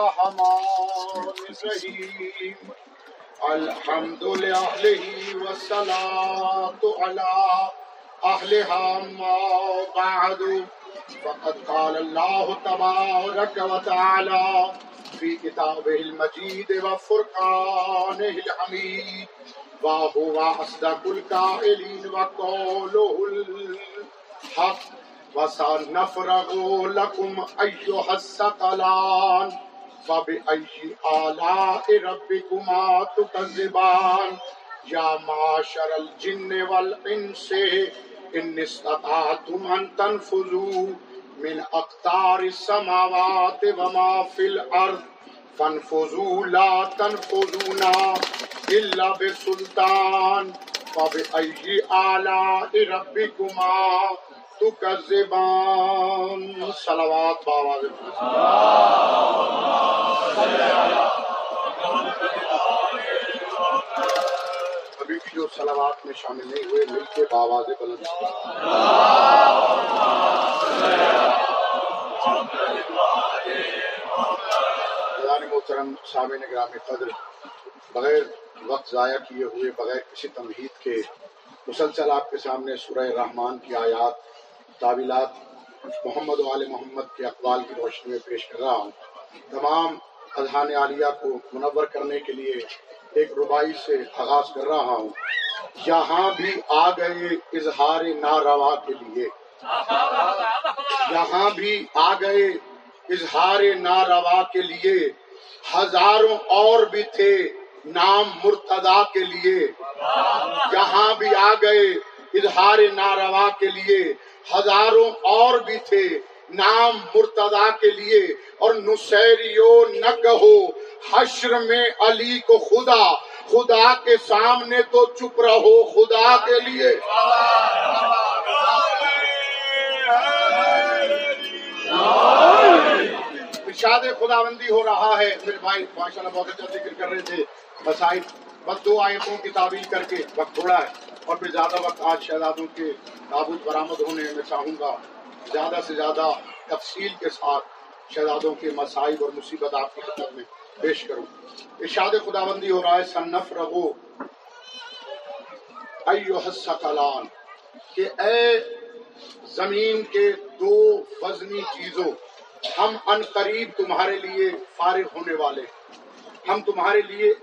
الرحمن الرحيم الحمد لله والصلاة على أهلها ما بعد فقد قال الله تبارك وتعالى في كتابه المجيد وفرقانه الحميد وهو أصدق القائلين وقوله الحق وسنفرغ لكم أيها الثقلان فبأي آلاء ربكما تكذبان؟ يا معشر الجن والإنس، إن استطعتم أن تنفذوا من أقطار السماوات وما في الأرض. فانفذوا، لا تنفذون إلا بسلطان. فبأي آلاء ربكما تكذبان؟ صلوات بآواز ابھی بھی جو صلوات میں شامل نہیں ہوئے، مل کے بآواز بلند۔ خدان محترم سامع گرام قدر، بغیر وقت ضائع کیے ہوئے، بغیر کسی تمہید کے، مسلسل آپ کے سامنے سورہ رحمان کی آیات تعویلات محمد و آل محمد کے اقوال کی روشنی میں پیش کر رہا ہوں۔ تمام اذہان عالیہ کو منور کرنے کے لیے ایک ربائی سے آغاز کر رہا ہوں۔ یہاں بھی آ گئے اظہار ناروا کے لیے۔ یہاں بھی آ گئے اظہار ناروا کے لیے۔ ہزاروں اور بھی تھے نام مرتدا کے لیے۔ یہاں بھی آ گئے، اظہار ناروا کے لیے۔ ہزاروں اور بھی تھے نام مرتدا کے لیے۔ اور نسیریو نہ کہو، حشر میں علی کو خدا۔ خدا کے سامنے تو چپ رہو، خدا کے لیے۔ ارشاد خدا بندی ہو رہا ہے۔ میرے بھائی ماشاء اللہ بہت اچھا ذکر کر رہے تھے۔ مسائل بس دو آیتوں کی تعبیر کر کے وقت تھوڑا ہے۔ اور پھر زیادہ وقت آج شہزادوں کے تابوت برآمد ہونے میں چاہوں گا۔ زیادہ سے زیادہ تفصیل کے ساتھ شہزادوں کے مسائل اور مصیبت آپ کی خدمت میں پیش کروں۔ ارشاد خدا بندی ہو رہا ہے صنف رہو کلان کہ اے زمین کے دو وزنی چیزوں ہم ان قریب تمہارے لیے فارغ ہونے والے ہم تمہارے لیے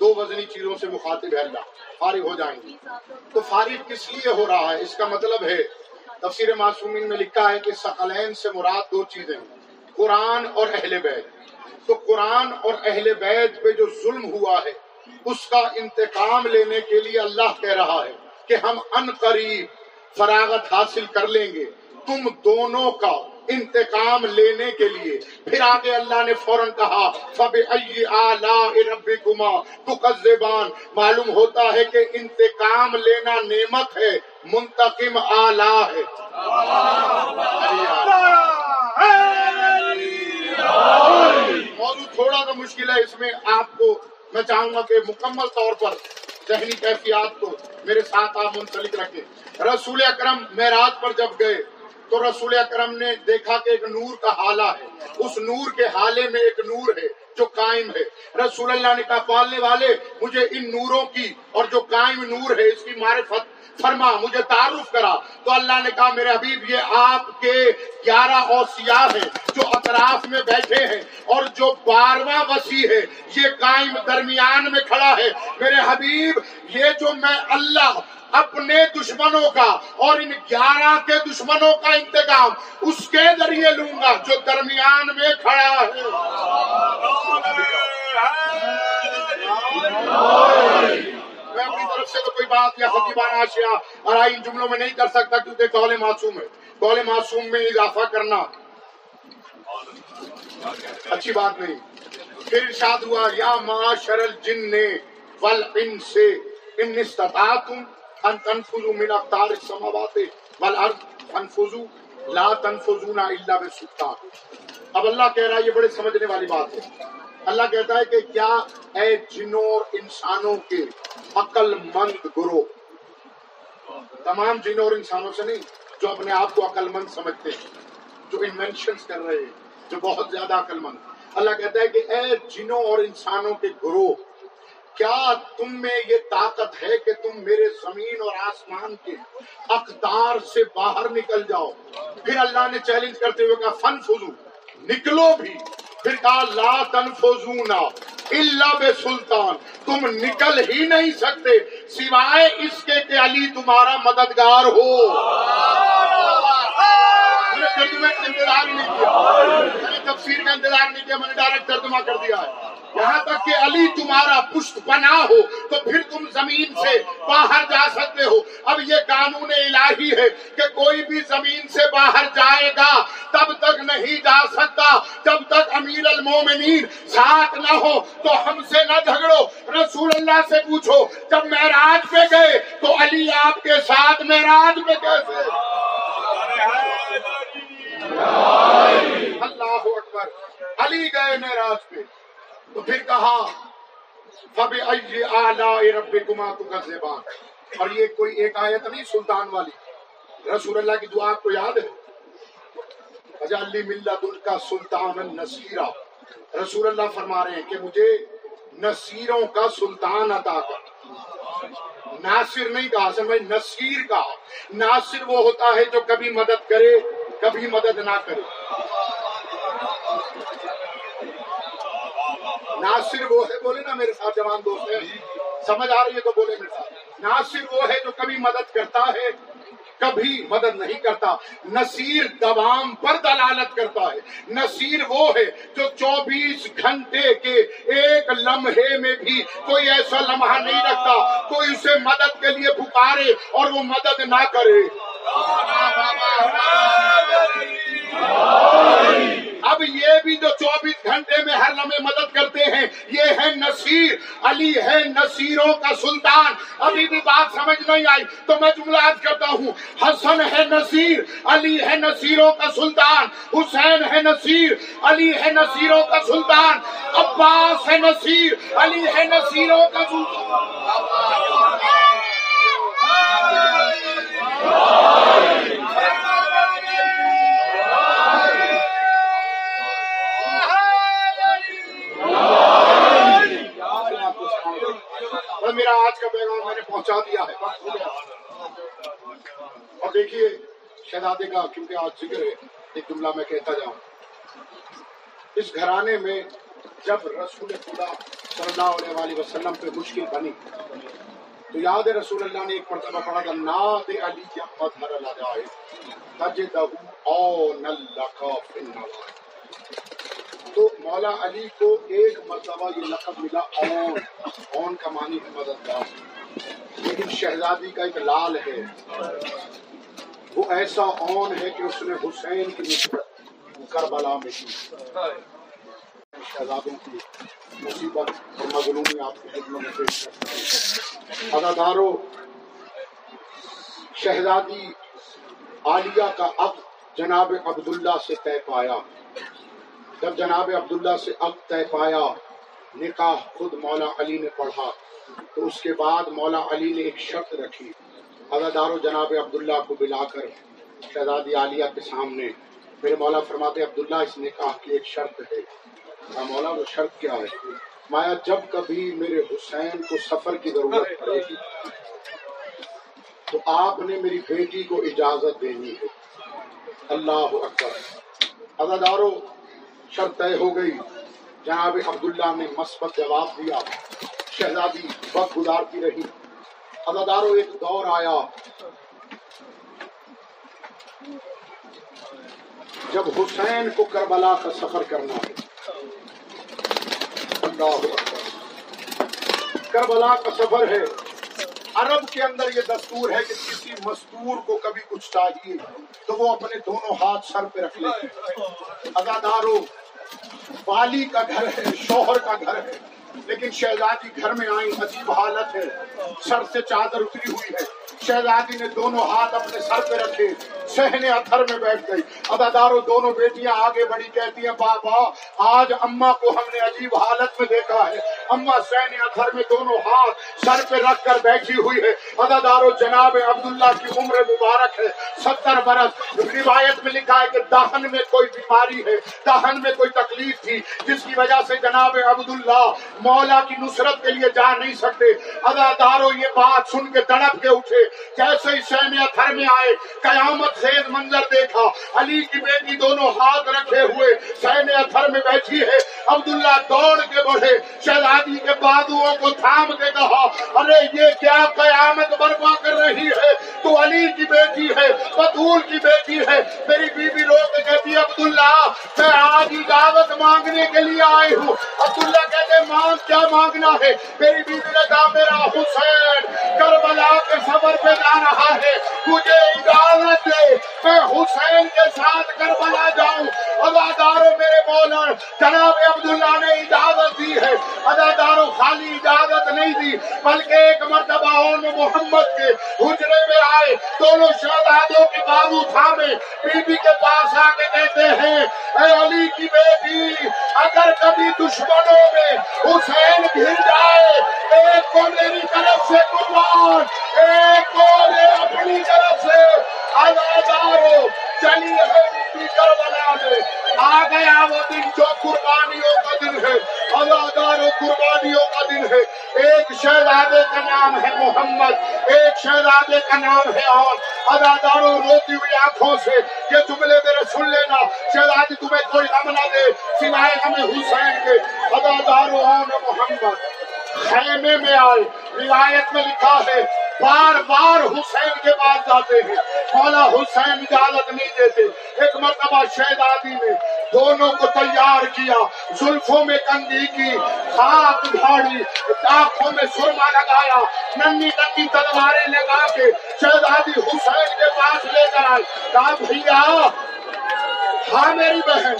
دو وزنی چیزوں سے مخاطب ہے اللہ، فارغ ہو جائیں گے۔ تو فارغ کس لیے ہو رہا ہے؟ اس کا مطلب ہے، تفسیر معصومین میں لکھا ہے کہ سقلین سے مراد دو چیزیں قرآن اور اہل بیت۔ تو قرآن اور اہل بیت پہ جو ظلم ہوا ہے، اس کا انتقام لینے کے لیے اللہ کہہ رہا ہے کہ ہم ان قریب فراغت حاصل کر لیں گے۔ تم دونوں کا انتقام لینے کے لیے۔ پھر آگے اللہ نے فوراً کہا فب رب معلوم ہوتا ہے کہ انتقام لینا نعمت ہے، منتقم آلہ ہے۔ موضوع تھوڑا سا مشکل ہے، اس میں آپ کو میں چاہوں گا کہ مکمل طور پر ذہنی کیفیات کو میرے ساتھ آپ منسلک رکھیں۔ رسول اکرم معراج پر جب گئے تو رسول اکرم نے دیکھا کہ ایک نور کا حالہ ہے۔ اس نور کے حالے میں ایک نور ہے جو قائم ہے۔ رسول اللہ نے کہا، پالنے والے، مجھے ان نوروں کی اور جو قائم نور ہے، اس کی معرفت فرما، مجھے تعارف کرا۔ تو اللہ نے کہا، میرے حبیب، یہ آپ کے گیارہ اور سیاہ ہیں جو اطراف میں بیٹھے ہیں اور جو بارواں وسیع ہے، یہ قائم درمیان میں کھڑا ہے۔ میرے حبیب، یہ جو میں اللہ اپنے دشمنوں کا اور ان گیارہ کے دشمنوں کا انتظام اس کے ذریعے لوں گا جو درمیان میں کھڑا ہے۔ میں اپنی طرف سے تو کوئی بات یا خطیبانہ اشیاء اور آئی ان جملوں میں نہیں کر سکتا کیونکہ قول معصوم ہے۔ قول معصوم میں اضافہ کرنا اچھی بات نہیں۔ پھر ارشاد ہوا، یا معاشر الجن والانس، ان استطاعتم ان تنفذوا من اقطار السماوات والارض فانفذوا لا تنفذون الا بسلطان اب اللہ کہہ رہا ہے، یہ بڑے سمجھنے والی بات ہے۔ اللہ کہتا ہے کہ کیا اے جنوں اور انسانوں کے عقل مند گروہ؟ تمام جنوں اور انسانوں سے نہیں، جو اپنے آپ کو عقل مند سمجھتے ہیں، جو انوینشن کر رہے ہیں، جو بہت زیادہ عقل مند اللہ کہتا ہے کہ اے جنوں اور انسانوں کے گروہ کیا تم میں یہ طاقت ہے کہ تم میرے زمین اور آسمان کے اقدار سے باہر نکل جاؤ؟ پھر اللہ نے چیلنج کرتے ہوئے کہا، فن فضو نکلو بھی۔ پھر کہا، لا تنفذونا الا بے سلطان تم نکل ہی نہیں سکتے سوائے اس کے کہ علی تمہارا مددگار ہو۔ میں نے ترجمے کا انتظار نہیں کیا میں نے تفسیر کا انتظار نہیں کیا، میں نے ڈائریکٹ ترجمہ کر دیا ہے۔ یہاں تک کہ علی تمہارا پشت پناہ ہو، تو پھر تم زمین سے باہر جا سکتے ہو۔ اب یہ قانون الہی ہے کہ کوئی بھی زمین سے باہر جائے گا، تب تک نہیں جا سکتا۔ جب تک امیر المومنین ساتھ نہ ہو، تو ہم سے نہ جھگڑو۔ رسول اللہ سے پوچھو، جب معراج پہ گئے، تو علی آپ کے ساتھ معراج پہ کیسے؟ اللہ اکبر، علی گئے معراج پہ۔ تو پھر کہا فب اعلی رب گما تو اور یہ کوئی ایک آیت نہیں سلطان والی۔ رسول اللہ کی دعا آپ کو یاد ہے؟ اجالی ملت ان کا سلطان النصیرہ رسول اللہ فرما رہے ہیں کہ مجھے نصیروں کا سلطان عطا کر۔ ناصر نہیں کہا، اصل میں نصیر کا ناصر وہ ہوتا ہے جو کبھی مدد کرے، کبھی مدد نہ کرے۔ ناصر وہ ہے بولے نا میرے ساتھ جوان دوست ہے سمجھ آ رہی ہے تو بولے میرے ساتھ ناصر وہ ہے جو کبھی مدد کرتا ہے کبھی مدد نہیں کرتا نصیر دوام پر دلالت کرتا ہے نصیر وہ ہے جو چوبیس گھنٹے کے ایک لمحے میں بھی کوئی ایسا لمحہ نہیں رکھتا کوئی اسے مدد کے لیے پکارے اور وہ مدد نہ کرے اب یہ بھی جو چوبیس گھنٹے میں ہر لمحے مدد کرتے ہیں، یہ ہے نصیر۔ علی ہے نصیروں کا سلطان۔ ابھی بھی بات سمجھ نہیں آئی، تو میں جملہ آج کرتا ہوں۔ حسن ہے نصیر، علی ہے نصیروں کا سلطان۔ حسین ہے نصیر، علی ہے نصیروں کا سلطان۔ عباس ہے نصیر، علی ہے نصیروں کا سلطان۔ آج کا پیغام میں نے پہنچا دیا ہے۔ اور دیکھیے شہزادے کا کیونکہ آج ذکر ہے، ایک جملہ میں کہتا جاؤں۔ اس گھرانے میں جب رسول خدا صلی اللہ علیہ وآلہ وسلم پہ مشکل بنی، تو یاد ہے رسول اللہ نے ایک مرتبہ پڑھا تھا، ناد علی جب مدھر لگائے تجدہو او نلکا فی النوائے مولا علی کو ایک مرتبہ یہ لقب ملا اون اون کا معنی ہے مددگار لیکن شہزادی کا ایک لال ہے۔ وہ ایسا اون ہے کہ اس نے حسین کی نسبت کربلا میں کی۔ شہزادوں کی مصیبت اور مظلومی آپ کی خدمت میں پیش کرتا ہوں۔ ادادارو شہزادی عالیہ کا اب جناب عبداللہ سے طے پایا۔ جب جناب عبداللہ سے اب طے پایا، نکاح خود مولا علی نے پڑھا، تو اس کے بعد مولا علی نے ایک شرط رکھی ادادار و جناب عبداللہ کو بلا کر شہزادی عالیہ کے سامنے۔ میرے مولا فرماتے، عبداللہ، اس نکاح کی ایک شرط ہے۔ کہا مولا، وہ شرط کیا ہے؟ مایا، جب کبھی میرے حسین کو سفر کی ضرورت پڑے گی، تو آپ نے میری بیٹی کو اجازت دینی ہے۔ اللہ اکبر۔ ادادارو شرط طے ہو گئی۔ جناب عبداللہ نے مثبت جواب دیا۔ شہزادی وقت گزارتی رہی۔ ادادارو ایک دور آیا۔ جب حسین کو کربلا کا سفر کرنا ہے۔ کربلا کا سفر ہے۔ عرب کے اندر یہ دستور ہے کہ کسی مزدور کو کبھی کچھ چاہیے تو وہ اپنے دونوں ہاتھ سر پہ رکھ لیتے ادادارو والی کا گھر ہے، شوہر کا گھر ہے، لیکن شہزادی گھر میں آئی عجیب حالت ہے۔ سر سے چادر اتری ہوئی ہے۔ شہزادی نے دونوں ہاتھ اپنے سر پہ رکھے۔ سہنے اتھر میں بیٹھ گئی۔ اداداروں دونوں بیٹیاں آگے بڑی کہتی ہیں بابا آج اما کو ہم نے عجیب حالت میں دیکھا ہے۔ اما سہنے اتھر میں دونوں ہاتھ سر پہ رکھ کر بیٹھی ہوئی ہے۔ اداداروں جناب عبداللہ کی عمر مبارک ہے۔ ستر برس۔ روایت میں لکھا ہے کہ دہن میں کوئی بیماری ہے۔ دہن میں کوئی تکلیف تھی، جس کی وجہ سے جناب عبداللہ مولا کی نصرت کے لیے جا نہیں سکتے۔ اداداروں یہ بات سن کے تڑپ کے اٹھے۔ کیسے ہی سہنے اتھر میں آئے؟ قیامت خیز منظر دیکھا، علی کی بیٹی دونوں ہاتھ رکھے ہوئے سین اتھر میں بیٹھی ہے، عبداللہ دوڑ کے بڑھے، شہزادی کے بادوؤں کو تھام کے کہا، ارے یہ کیا قیامت برپا کر رہی ہے؟ تو علی کی بیٹی ہے، بطول کی بیٹی ہے، میری بیوی بی روک کہتی عبداللہ، میں آج اجازت مانگنے کے لیے آئے ہوں عبداللہ کہتے مانگ، کیا مانگنا ہے؟ میری بیوی نے کہا میرا حسین۔ کربلا کے سفر پہ جا رہا ہے۔ مجھے اجازت دے، میں حسین کے ساتھ کربلا جاؤں۔ اداداروں میرے مولا جناب عبداللہ نے اجازت دی ہے۔ اداداروں خالی اجازت نہیں دی، بلکہ ایک مرتبہ اور محمد کے حجرے میں آئے دونوں شہزادوں کی بابو تھامے بی بی کے پاس آ کے کہتے ہیں، اے علی کی بیٹی، اگر کبھی دشمنوں میں حسین گر جائے، ایک کو میری طرف سے قربان، ایک کو میں اپنی طرف سے آزادار ہو چلی ہے کربلا میں۔ آ گیا وہ دن جو قربانی قربانیوں کا دن ہے۔ ایک شہزادے کا نام ہے محمد، ایک شہزادے کا نام ہے اور اداداروں روتی ہوئی آنکھوں سے، یہ جملے میرے سن لینا۔ شہزادی تمہیں کوئی غم نہ دے سوائے ہمیں حسین کے۔ اداداروں محمد۔ خیمے میں آئے، روایت میں لکھا ہے بار بار حسین کے پاس جاتے ہیں۔ مولا حسین اجازت نہیں دیتے۔ ایک مرتبہ شہزادی نے دونوں کو تیار کیا۔ زلفوں میں کندھی کی ہاتھ دھاڑی آنکھوں میں سرما لگایا۔ ننی ننی تلواریں لگا کے شہدادی حسین کے پاس لے کر آئی کہا، بھیا ہاں میری بہن۔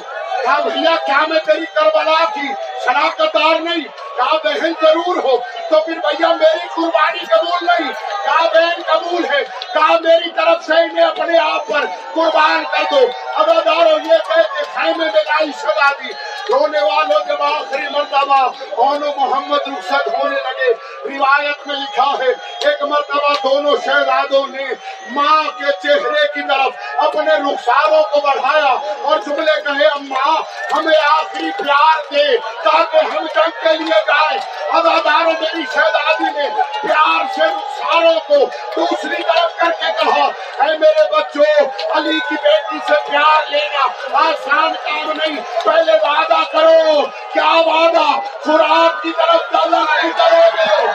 کہا، بھیا، کیا میں تیری کربلا کی شراکت دار نہیں؟ کہا، بہن، ضرور ہو۔ تو پھر بھیا میری قربانی قبول نہیں۔ بہن قبول ہے۔ کہا میری طرف سے انہیں اپنے آپ پر قربان کر دو۔ اداداروں یہ کہتے میں بلائی سزا دی۔ رونے والوں جب آخری مرتبہ کون محمد رخصت ہونے لگے۔ روایت میں لکھا ہے، ایک مرتبہ دونوں شہزادوں نے ماں کے چہرے کی طرف اپنے رخساروں کو بڑھایا اور جملے کہے، اماں، ہمیں آخری پیار دے تاکہ ہم جنگ کے لیے جائیں۔ اداداروں میری شہزادی نے پیار سے رخساروں کو دوسری طرف کر کے کہا، اے میرے بچوں، علی کی بیٹی سے پیار لینا آسان کام نہیں، پہلے وعدہ کرو کیا وعدہ خوراک کی طرف ڈالا نہیں کرو گے۔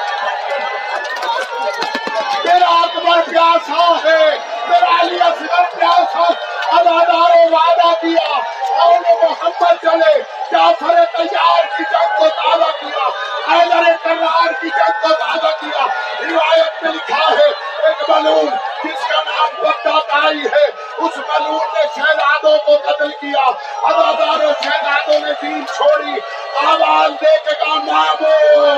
میرا اکبر پیاسا ہاں ہے، میرا علی اصغر پیاسا ہاں۔ اداداروں وعدہ کیا اور محمد چلے، جعفر تیار کی جنگ کو تازہ کیا، حیدر کرار کی جنگ کو تازہ کیا، روایت میں لکھا ہے ملون جس کا نام بغداد آئی ہے، اس ملون نے شہزادوں کو قتل کیا۔ اداداروں شہزادوں نے دین چھوڑی۔ آواز دے کے کہا، مامو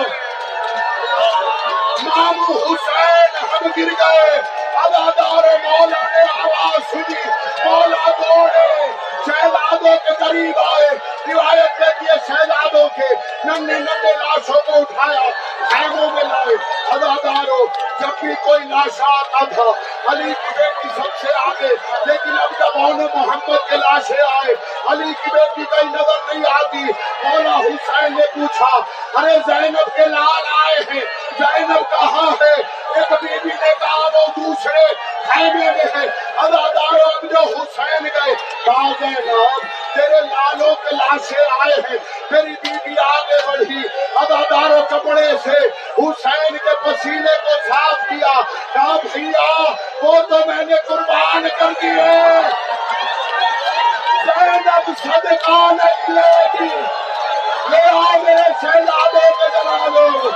مامو حسین، ہم گر گئے۔ اداداروں مولا نے آواز سنی، مولا دوڑے۔ شہزادوں کے قریب آئے، روایت کہتی ہے شہزادوں کے ننے ننے لاشوں کو اٹھایا خیموں میں لائے۔ اداداروں جب بھی کوئی لاش آتا تھا، علی کی بیٹی سب سے آگے، لیکن اب جب مولا محمد کے لاشے آئے، علی کی بیٹی کئی نظر نہیں آتی، مولا حسین نے پوچھا، ارے زینب کے لال آئے ہیں، زینب کہاں ہے؟ ایک بی بی نے کہا، وہ دوسرے خیمے میں ہے۔ اداداروں اب جو حسین گئے، کہا نام تیرے لالوں کے لاشے آئے ہیں۔ میری بیوی آگے بڑھی اداداروں کپڑے سے، حسین کے پسینے کو صاف کیا۔ کام سیا وہ تو میں نے قربان کر دی ہے۔ زینب صدقان لیڈی لے آؤ میرے شہزادوں کے جلالوں